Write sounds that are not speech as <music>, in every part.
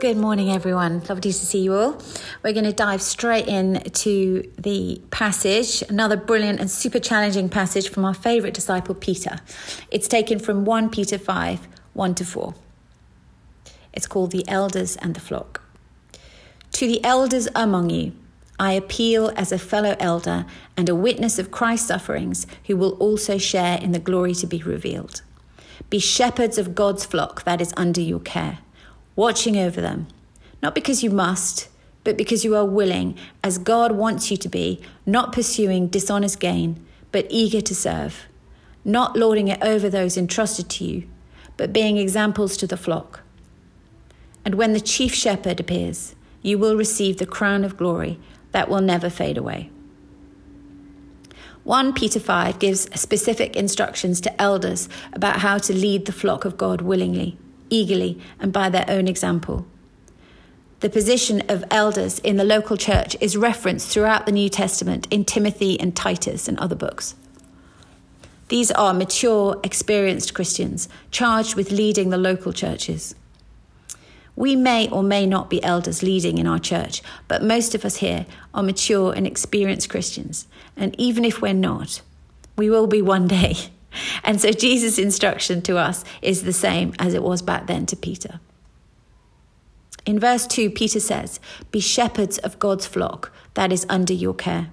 Good morning, everyone. Lovely to see you all. We're going to dive straight into the passage, another brilliant and super challenging passage from our favourite disciple, Peter. It's taken from 1 Peter 5 1 to 4. It's called The Elders and the Flock. To the elders among you, I appeal as a fellow elder and a witness of Christ's sufferings, who will also share in the glory to be revealed. Be shepherds of God's flock that is under your care watching over them, not because you must, but because you are willing, as God wants you to be, not pursuing dishonest gain, but eager to serve, not lording it over those entrusted to you, but being examples to the flock. And when the chief shepherd appears, you will receive the crown of glory that will never fade away. 1 Peter 5 gives specific instructions to elders about how to lead the flock of God willingly eagerly and by their own example. The position of elders in the local church is referenced throughout the New Testament in Timothy and Titus and other books. These are mature, experienced Christians charged with leading the local churches. We may or may not be elders leading in our church, but most of us here are mature and experienced Christians. And even if we're not, we will be one day. <laughs> And so Jesus' instruction to us is the same as it was back then to Peter. In verse 2, Peter says, Be shepherds of God's flock that is under your care.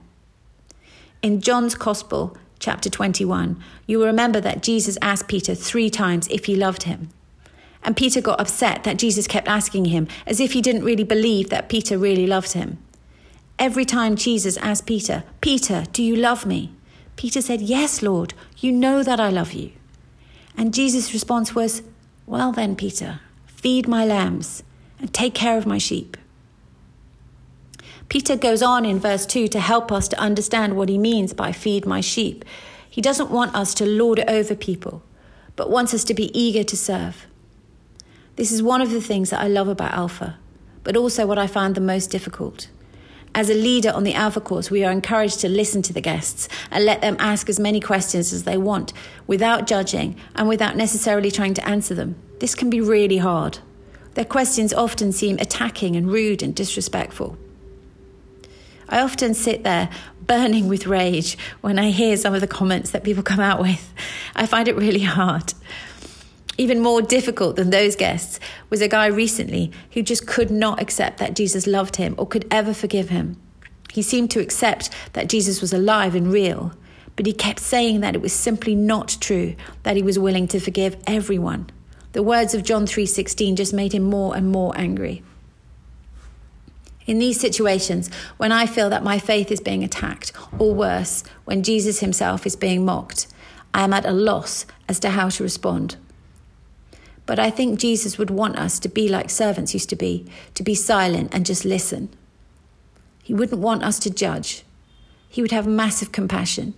In John's Gospel, chapter 21, you will remember that Jesus asked Peter three times if he loved him. And Peter got upset that Jesus kept asking him as if he didn't really believe that Peter really loved him. Every time Jesus asked Peter, Peter, do you love me? Peter said, Yes, Lord, you know that I love you. And Jesus' response was, Well then, Peter, feed my lambs and take care of my sheep. Peter goes on in verse 2 to help us to understand what he means by feed my sheep. He doesn't want us to lord it over people, but wants us to be eager to serve. This is one of the things that I love about Alpha, but also what I find the most difficult. As a leader on the Alpha course, we are encouraged to listen to the guests and let them ask as many questions as they want without judging and without necessarily trying to answer them. This can be really hard. Their questions often seem attacking and rude and disrespectful. I often sit there burning with rage when I hear some of the comments that people come out with. I find it really hard. Even more difficult than those guests was a guy recently who just could not accept that Jesus loved him or could ever forgive him. He seemed to accept that Jesus was alive and real, but he kept saying that it was simply not true that he was willing to forgive everyone. The words of John 3:16 just made him more and more angry. In these situations, when I feel that my faith is being attacked, or worse, when Jesus himself is being mocked, I am at a loss as to how to respond. But I think Jesus would want us to be like servants used to be, to be silent and just listen. He wouldn't want us to judge. He would have massive compassion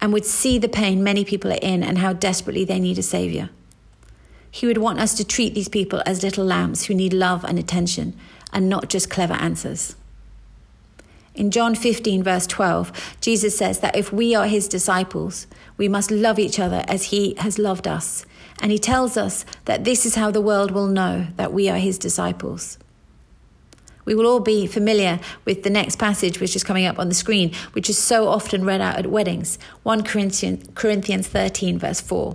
and would see the pain many people are in and how desperately they need a savior. He would want us to treat these people as little lambs who need love and attention and not just clever answers. In John 15, verse 12, Jesus says that if we are his disciples, we must love each other as he has loved us. And he tells us that this is how the world will know that we are his disciples. We will all be familiar with the next passage, which is coming up on the screen, which is so often read out at weddings 1 Corinthians 13, verse 4.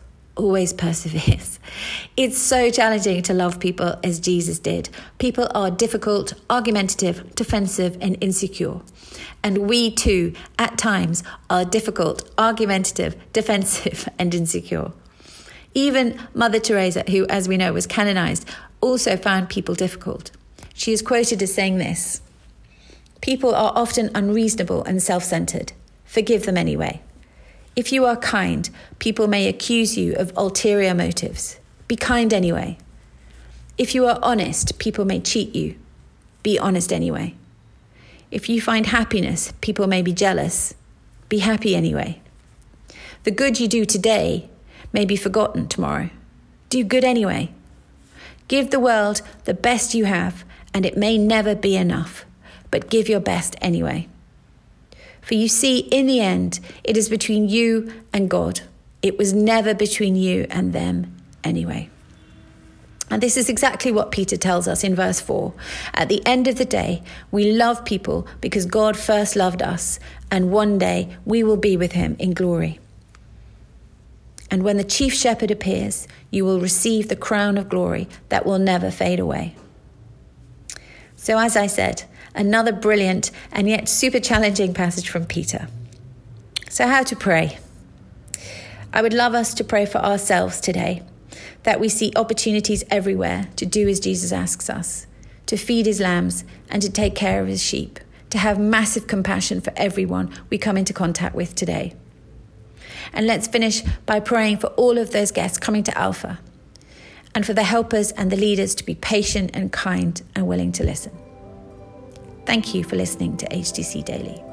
always <laughs> perseveres. It's so challenging to love people as Jesus did. People are difficult, argumentative, defensive, and insecure. And we too, at times, are difficult, argumentative, <laughs> defensive, and insecure. Even Mother Teresa, who, as we know, was canonized, also found people difficult. She is quoted as saying this People are often unreasonable and self centered. Forgive them anyway. If you are kind, people may accuse you of ulterior motives. Be kind anyway. If you are honest, people may cheat you. Be honest anyway. If you find happiness, people may be jealous. Be happy anyway. The good you do today may be forgotten tomorrow. Do good anyway. Give the world the best you have, and it may never be enough, but give your best anyway. For you see, in the end, it is between you and God. It was never between you and them anyway. And this is exactly what Peter tells us in verse 4. At the end of the day, we love people because God first loved us, and one day we will be with him in glory. And when the chief shepherd appears, you will receive the crown of glory that will never fade away. So, as I said, another brilliant and yet super challenging passage from Peter. So, how to pray? I would love us to pray for ourselves today that we see opportunities everywhere to do as Jesus asks us, to feed his lambs and to take care of his sheep, to have massive compassion for everyone we come into contact with today. And let's finish by praying for all of those guests coming to Alpha and for the helpers and the leaders to be patient and kind and willing to listen. Thank you for listening to HTC Daily.